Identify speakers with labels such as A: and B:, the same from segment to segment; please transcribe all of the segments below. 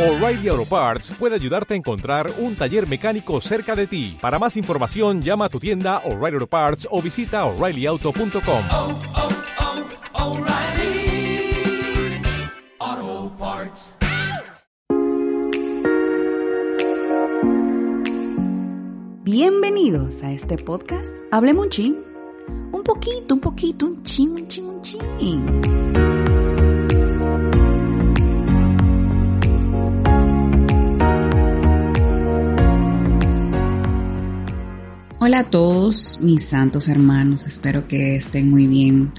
A: O'Reilly Auto Parts puede ayudarte a encontrar un taller mecánico cerca de ti. Para más información, llama a tu tienda O'Reilly Auto Parts o visita oreillyauto.com.
B: oh, oh, Parts.
C: Bienvenidos a este podcast Hablemos un chin. Un poquito, un poquito, un chin, un chin, un chin. Hola a todos mis santos hermanos, espero que estén muy bien,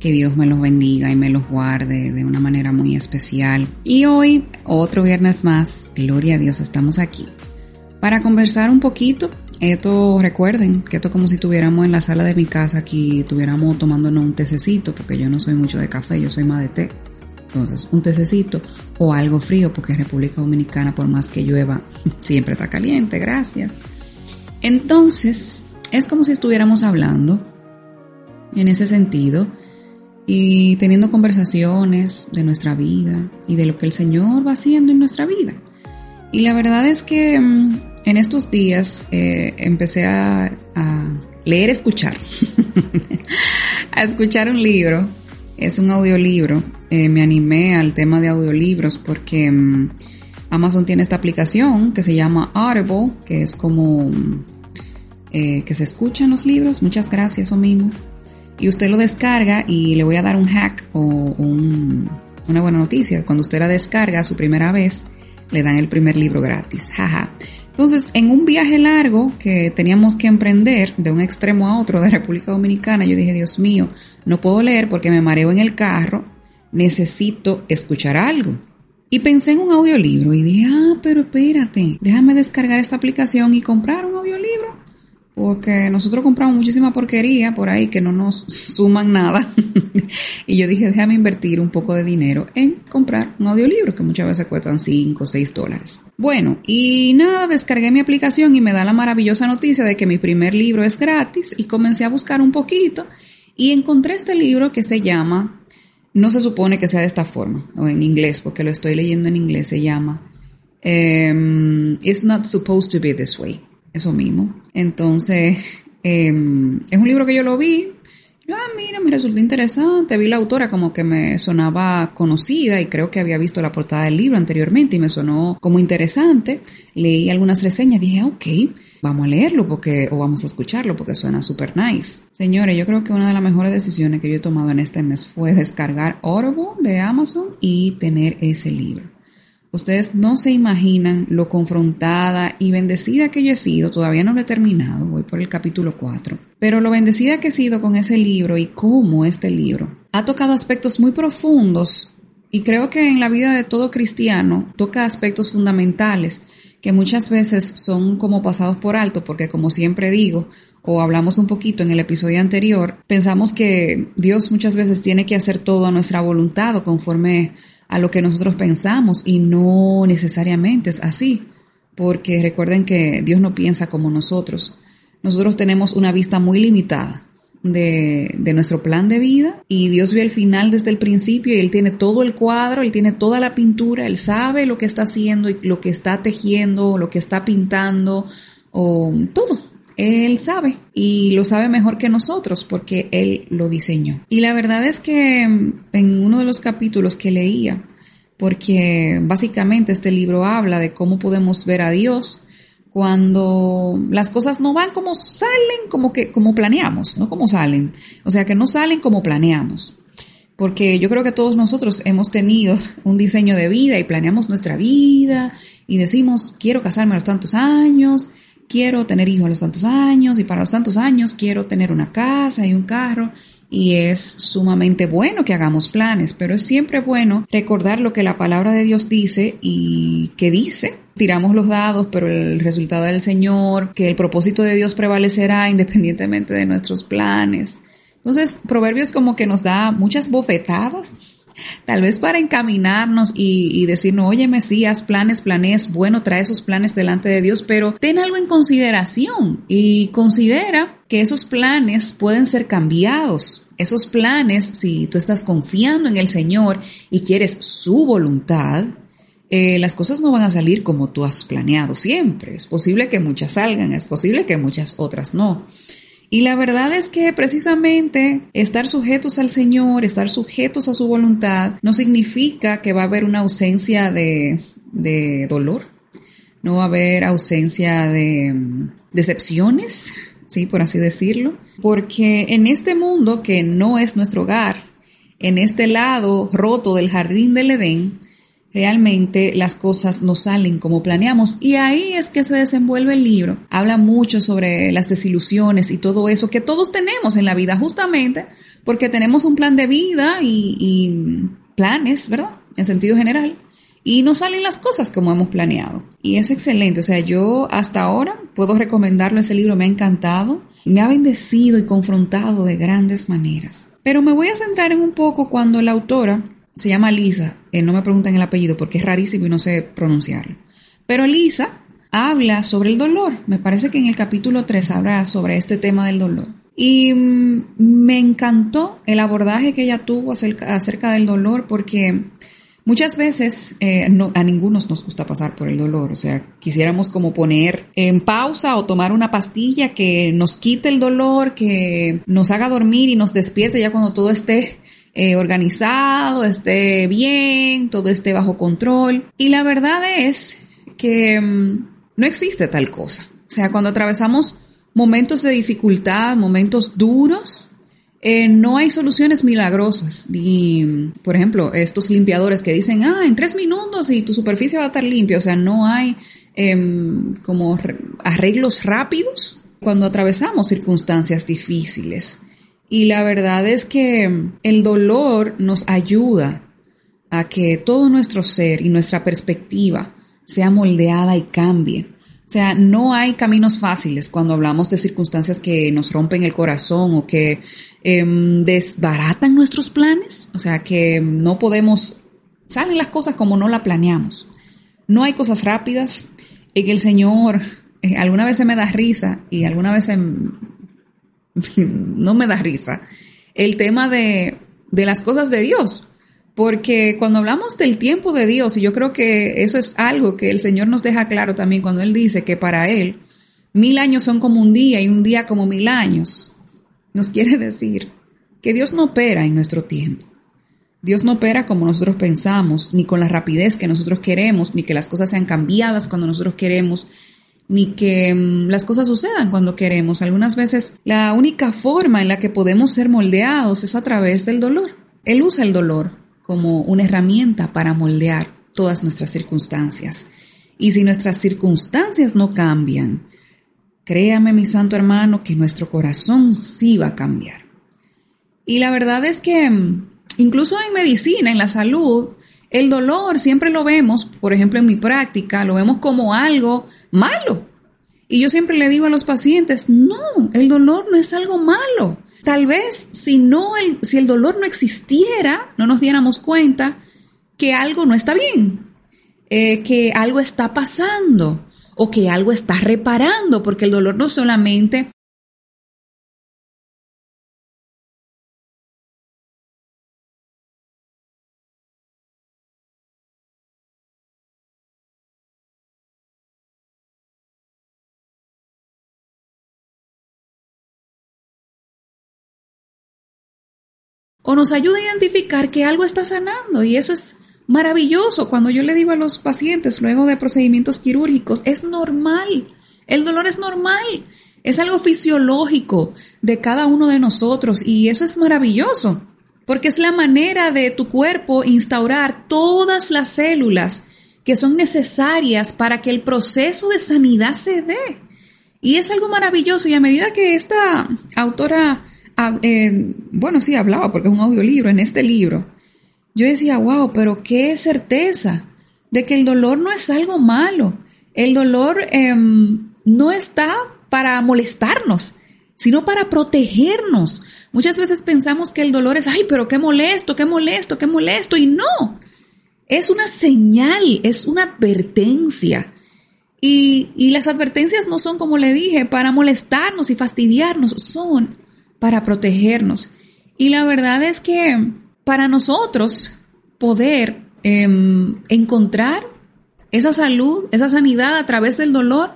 C: que Dios me los bendiga y me los guarde de una manera muy especial. Y hoy, otro viernes más, gloria a Dios, estamos aquí para conversar un poquito. Esto, recuerden que esto es como si estuviéramos en la sala de mi casa aquí, estuviéramos tomándonos un tececito, porque yo no soy mucho de café, yo soy más de té. Entonces, un tececito o algo frío, porque en República Dominicana, por más que llueva, siempre está caliente, gracias. Entonces, es como si estuviéramos hablando en ese sentido y teniendo conversaciones de nuestra vida y de lo que el Señor va haciendo en nuestra vida. Y la verdad es que mm, en estos días eh, empecé a, a leer, escuchar, a escuchar un libro. Es un audiolibro. Eh, me animé al tema de audiolibros porque mm, Amazon tiene esta aplicación que se llama Audible, que es como eh, que se escuchan los libros. Muchas gracias, eso mismo. Y usted lo descarga y le voy a dar un hack o un, una buena noticia. Cuando usted la descarga su primera vez, le dan el primer libro gratis. Entonces, en un viaje largo que teníamos que emprender de un extremo a otro de República Dominicana, yo dije, Dios mío, no puedo leer porque me mareo en el carro, necesito escuchar algo. Y pensé en un audiolibro y dije, ah, pero espérate, déjame descargar esta aplicación y comprar un audiolibro. Porque nosotros compramos muchísima porquería por ahí que no nos suman nada. y yo dije, déjame invertir un poco de dinero en comprar un audiolibro que muchas veces cuestan 5 o 6 dólares. Bueno, y nada, descargué mi aplicación y me da la maravillosa noticia de que mi primer libro es gratis y comencé a buscar un poquito y encontré este libro que se llama no se supone que sea de esta forma, o en inglés, porque lo estoy leyendo en inglés, se llama um, It's Not Supposed to Be This Way, eso mismo. Entonces, um, es un libro que yo lo vi, ah, mira, me resultó interesante, vi la autora como que me sonaba conocida y creo que había visto la portada del libro anteriormente y me sonó como interesante, leí algunas reseñas, dije, ok, vamos a leerlo porque, o vamos a escucharlo porque suena super nice. Señores, yo creo que una de las mejores decisiones que yo he tomado en este mes fue descargar Audible de Amazon y tener ese libro. Ustedes no se imaginan lo confrontada y bendecida que yo he sido, todavía no lo he terminado, voy por el capítulo 4, pero lo bendecida que he sido con ese libro y cómo este libro ha tocado aspectos muy profundos y creo que en la vida de todo cristiano toca aspectos fundamentales que muchas veces son como pasados por alto, porque como siempre digo, o hablamos un poquito en el episodio anterior, pensamos que Dios muchas veces tiene que hacer todo a nuestra voluntad o conforme a lo que nosotros pensamos y no necesariamente es así, porque recuerden que Dios no piensa como nosotros. Nosotros tenemos una vista muy limitada de, de, nuestro plan de vida y Dios ve el final desde el principio y Él tiene todo el cuadro, Él tiene toda la pintura, Él sabe lo que está haciendo y lo que está tejiendo, lo que está pintando, o todo. Él sabe y lo sabe mejor que nosotros porque Él lo diseñó. Y la verdad es que en uno de los capítulos que leía, porque básicamente este libro habla de cómo podemos ver a Dios, cuando las cosas no van como salen, como que como planeamos, no como salen. O sea, que no salen como planeamos. Porque yo creo que todos nosotros hemos tenido un diseño de vida y planeamos nuestra vida y decimos, quiero casarme a los tantos años, quiero tener hijos a los tantos años y para los tantos años quiero tener una casa y un carro. Y es sumamente bueno que hagamos planes, pero es siempre bueno recordar lo que la palabra de Dios dice y que dice tiramos los dados, pero el resultado del Señor, que el propósito de Dios prevalecerá independientemente de nuestros planes. Entonces, Proverbios como que nos da muchas bofetadas, tal vez para encaminarnos y, y decirnos, oye, Mesías, planes, planes, bueno, trae esos planes delante de Dios, pero ten algo en consideración y considera que esos planes pueden ser cambiados. Esos planes, si tú estás confiando en el Señor y quieres su voluntad, eh, las cosas no van a salir como tú has planeado siempre. Es posible que muchas salgan, es posible que muchas otras no. Y la verdad es que precisamente estar sujetos al Señor, estar sujetos a su voluntad, no significa que va a haber una ausencia de, de dolor, no va a haber ausencia de mm, decepciones, sí, por así decirlo, porque en este mundo que no es nuestro hogar, en este lado roto del jardín del Edén, realmente las cosas no salen como planeamos. Y ahí es que se desenvuelve el libro. Habla mucho sobre las desilusiones y todo eso que todos tenemos en la vida, justamente porque tenemos un plan de vida y, planes, ¿verdad? En sentido general. Y no salen las cosas como hemos planeado. Y es excelente. O sea, yo hasta ahora puedo recomendarlo. Ese libro me ha encantado. Me ha bendecido y confrontado de grandes maneras. Pero me voy a centrar en un poco cuando la autora se llama Lisa, eh, no me preguntan el apellido porque es rarísimo y no sé pronunciarlo. Pero Lisa habla sobre el dolor. Me parece que en el capítulo 3 habla sobre este tema del dolor. Y mm, me encantó el abordaje que ella tuvo acerca, del dolor porque muchas veces eh, a ninguno nos gusta pasar por el dolor. O sea, quisiéramos como poner en pausa o tomar una pastilla que nos quite el dolor, que nos haga dormir y nos despierte ya cuando todo esté eh, organizado, esté bien, todo esté bajo control. Y la verdad es que mm, no existe tal cosa. O sea, cuando atravesamos momentos de dificultad, momentos duros, eh, no hay soluciones milagrosas. Y, por ejemplo, estos limpiadores que dicen, ah, en tres minutos y tu superficie va a estar limpia. O sea, no hay em, como arreglos rápidos cuando atravesamos circunstancias difíciles. Y la verdad es que el dolor nos ayuda a que todo nuestro ser y nuestra perspectiva sea moldeada y cambie. O sea, no hay caminos fáciles cuando hablamos de circunstancias que nos rompen el corazón o que em, desbaratan nuestros planes. O sea, que no podemos, salen las cosas como no la planeamos. No hay cosas rápidas. En el Señor, eh, alguna vez se me da risa y alguna vez se, no me da risa, el tema de, de las cosas de Dios. Porque cuando hablamos del tiempo de Dios, y yo creo que eso es algo que el Señor nos deja claro también cuando Él dice que para Él mil años son como un día y un día como mil años, nos quiere decir que Dios no opera en nuestro tiempo. Dios no opera como nosotros pensamos, ni con la rapidez que nosotros queremos, ni que las cosas sean cambiadas cuando nosotros queremos, ni que mm, las cosas sucedan cuando queremos. Algunas veces la única forma en la que podemos ser moldeados es a través del dolor. Él usa el dolor como una herramienta para moldear todas nuestras circunstancias. Y si nuestras circunstancias no cambian, créame mi santo hermano que nuestro corazón sí va a cambiar. Y la verdad es que mm, incluso en medicina, en la salud, el dolor siempre lo vemos, por ejemplo en mi práctica, lo vemos como algo malo. Y yo siempre le digo a los pacientes, no, el dolor no es algo malo. Tal vez si no el, si el dolor no existiera, no nos diéramos cuenta que algo no está bien, eh, que algo está pasando o que algo está reparando, porque el dolor no solamente o nos ayuda a identificar que algo está sanando y eso es maravilloso. Cuando yo le digo a los pacientes luego de procedimientos quirúrgicos, es normal, el dolor es normal, es algo fisiológico de cada uno de nosotros y eso es maravilloso, porque es la manera de tu cuerpo instaurar todas las células que son necesarias para que el proceso de sanidad se dé. Y es algo maravilloso y a medida que esta autora eh, bueno, sí hablaba porque es un audiolibro, en este libro, yo decía, wow, pero qué certeza de que el dolor no es algo malo. El dolor em, no está para molestarnos, sino para protegernos. Muchas veces pensamos que el dolor es, ay, pero qué molesto, qué molesto, qué molesto, y no. Es una señal, es una advertencia. Y, y las advertencias no son, como le dije, para molestarnos y fastidiarnos, son para protegernos. Y la verdad es que para nosotros poder em, encontrar esa salud, esa sanidad a través del dolor,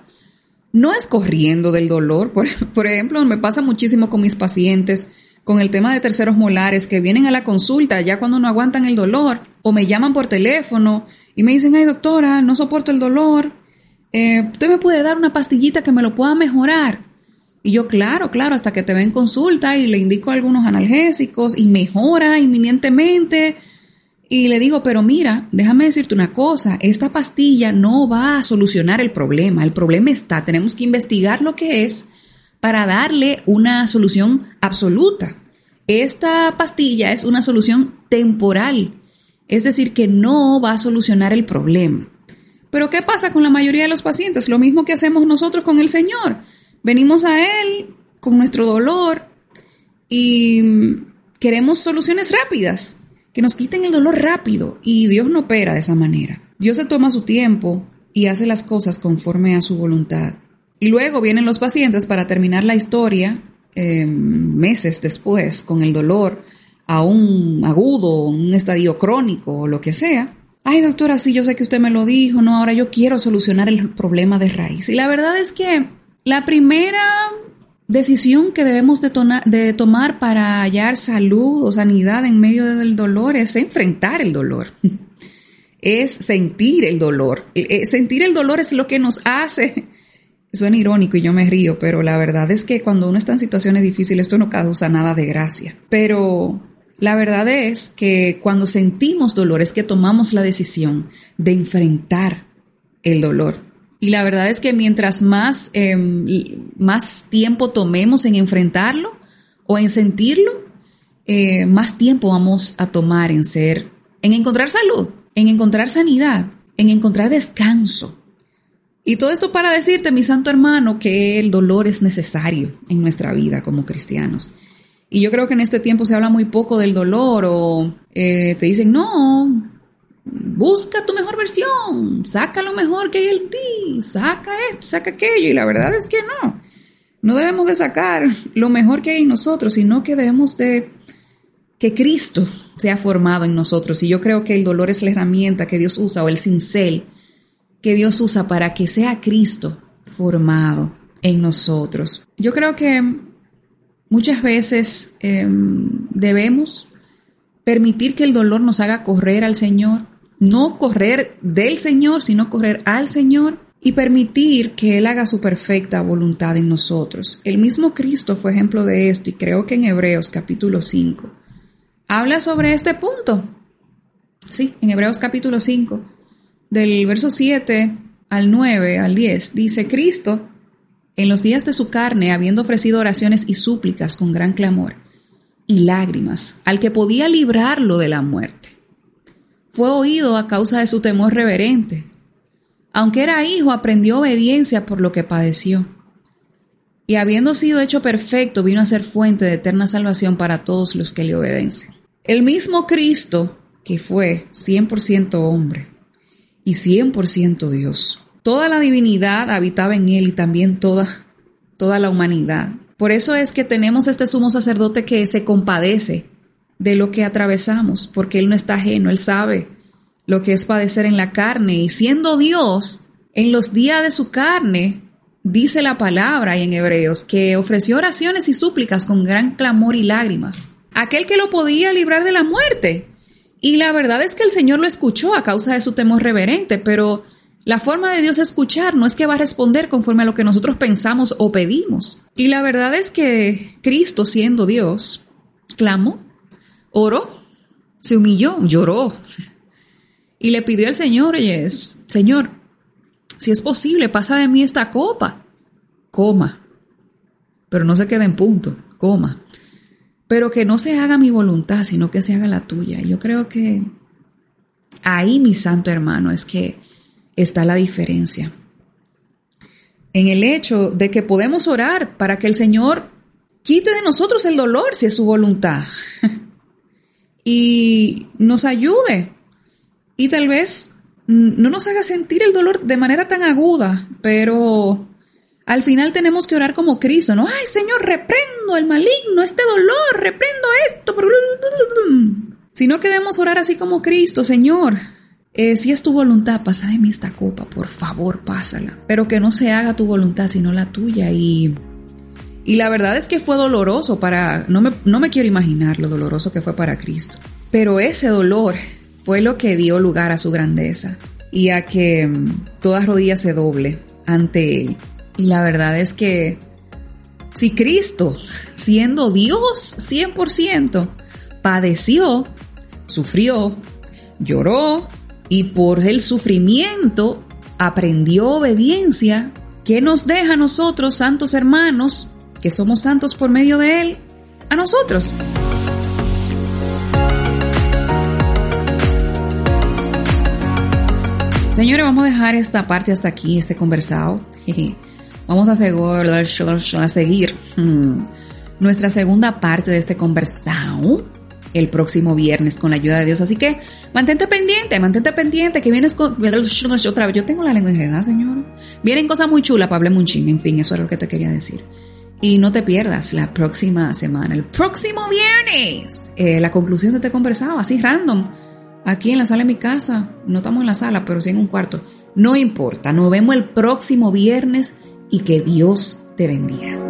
C: no es corriendo del dolor. Por, por, ejemplo, me pasa muchísimo con mis pacientes con el tema de terceros molares que vienen a la consulta ya cuando no aguantan el dolor o me llaman por teléfono y me dicen, ay doctora, no soporto el dolor, eh, usted me puede dar una pastillita que me lo pueda mejorar. Y yo, claro, claro, hasta que te ven consulta y le indico algunos analgésicos y mejora inminentemente. Y le digo, pero mira, déjame decirte una cosa, esta pastilla no va a solucionar el problema, el problema está, tenemos que investigar lo que es para darle una solución absoluta. Esta pastilla es una solución temporal, es decir, que no va a solucionar el problema. Pero ¿qué pasa con la mayoría de los pacientes? Lo mismo que hacemos nosotros con el Señor. Venimos a Él con nuestro dolor y queremos soluciones rápidas, que nos quiten el dolor rápido y Dios no opera de esa manera. Dios se toma su tiempo y hace las cosas conforme a su voluntad. Y luego vienen los pacientes para terminar la historia eh, meses después con el dolor aún agudo, un estadio crónico o lo que sea. Ay, doctora, sí, yo sé que usted me lo dijo, no, ahora yo quiero solucionar el problema de raíz. Y la verdad es que la primera decisión que debemos de, tomar para hallar salud o sanidad en medio del dolor es enfrentar el dolor. es sentir el dolor. Eh, sentir el dolor es lo que nos hace Suena irónico y yo me río, pero la verdad es que cuando uno está en situaciones difíciles esto no causa nada de gracia. Pero la verdad es que cuando sentimos dolor es que tomamos la decisión de enfrentar el dolor. Y la verdad es que mientras más, em, más tiempo tomemos en enfrentarlo o en sentirlo, eh, más tiempo vamos a tomar en ser, en encontrar salud, en encontrar sanidad, en encontrar descanso. Y todo esto para decirte, mi santo hermano, que el dolor es necesario en nuestra vida como cristianos. Y yo creo que en este tiempo se habla muy poco del dolor o eh, te dicen, no, busca tu mejor versión, saca lo mejor que hay en ti, saca esto, saca aquello. Y la verdad es que no, no debemos de sacar lo mejor que hay en nosotros, sino que debemos de que Cristo sea formado en nosotros. Y yo creo que el dolor es la herramienta que Dios usa o el cincel que Dios usa para que sea Cristo formado en nosotros. Yo creo que Muchas veces em, debemos permitir que el dolor nos haga correr al Señor, no correr del Señor, sino correr al Señor y permitir que Él haga su perfecta voluntad en nosotros. El mismo Cristo fue ejemplo de esto y creo que en Hebreos capítulo 5 habla sobre este punto. Sí, en Hebreos capítulo 5, del verso 7 al 9 al 10, dice Cristo en los días de su carne, habiendo ofrecido oraciones y súplicas con gran clamor y lágrimas al que podía librarlo de la muerte. Fue oído a causa de su temor reverente. Aunque era hijo, aprendió obediencia por lo que padeció. Y habiendo sido hecho perfecto, vino a ser fuente de eterna salvación para todos los que le obedecen. El mismo Cristo, que fue 100% hombre y 100% Dios, Toda la divinidad habitaba en él y también toda, toda la humanidad. Por eso es que tenemos este sumo sacerdote que se compadece de lo que atravesamos, porque él no está ajeno, él sabe lo que es padecer en la carne y siendo Dios, en los días de su carne, dice la palabra en Hebreos, que ofreció oraciones y súplicas con gran clamor y lágrimas. Aquel que lo podía librar de la muerte. Y la verdad es que el Señor lo escuchó a causa de su temor reverente, pero la forma de Dios escuchar no es que va a responder conforme a lo que nosotros pensamos o pedimos. Y la verdad es que Cristo, siendo Dios, clamó, oró, se humilló, lloró. Y le pidió al Señor, oye, Señor, si es posible, pasa de mí esta copa, coma, pero no se quede en punto, coma, pero que no se haga mi voluntad, sino que se haga la tuya. Y yo creo que ahí, mi santo hermano, es que está la diferencia. En el hecho de que podemos orar para que el Señor quite de nosotros el dolor si es su voluntad y nos ayude y tal vez no nos haga sentir el dolor de manera tan aguda, pero al final tenemos que orar como Cristo, ¿no? Ay, Señor, reprendo el maligno, este dolor, reprendo esto. Sino que debemos orar así como Cristo, Señor, eh, si es tu voluntad, pasa de mí esta copa, por favor, pásala. Pero que no se haga tu voluntad, sino la tuya. Y, y la verdad es que fue doloroso para, no me, no me quiero imaginar lo doloroso que fue para Cristo. Pero ese dolor fue lo que dio lugar a su grandeza y a que mm, toda rodilla se doble ante Él. Y la verdad es que si Cristo, siendo Dios 100%, padeció, sufrió, lloró y por el sufrimiento aprendió obediencia, ¿qué nos deja a nosotros, santos hermanos, que somos santos por medio de Él, a nosotros? Señores, vamos a dejar esta parte hasta aquí, este conversado. Vamos a, seguir hmm, nuestra segunda parte de este conversado el próximo viernes con la ayuda de Dios. Así que mantente pendiente, mantente pendiente que vienes con otra vez. Yo tengo la lengua enredada, señor. Vienen cosas muy chulas para hablar. En fin, eso es lo que te quería decir. Y no te pierdas la próxima semana, el próximo viernes, eh, la conclusión de este conversado, así random aquí en la sala de mi casa. No estamos en la sala, pero sí en un cuarto. No importa, nos vemos el próximo viernes y que Dios te bendiga.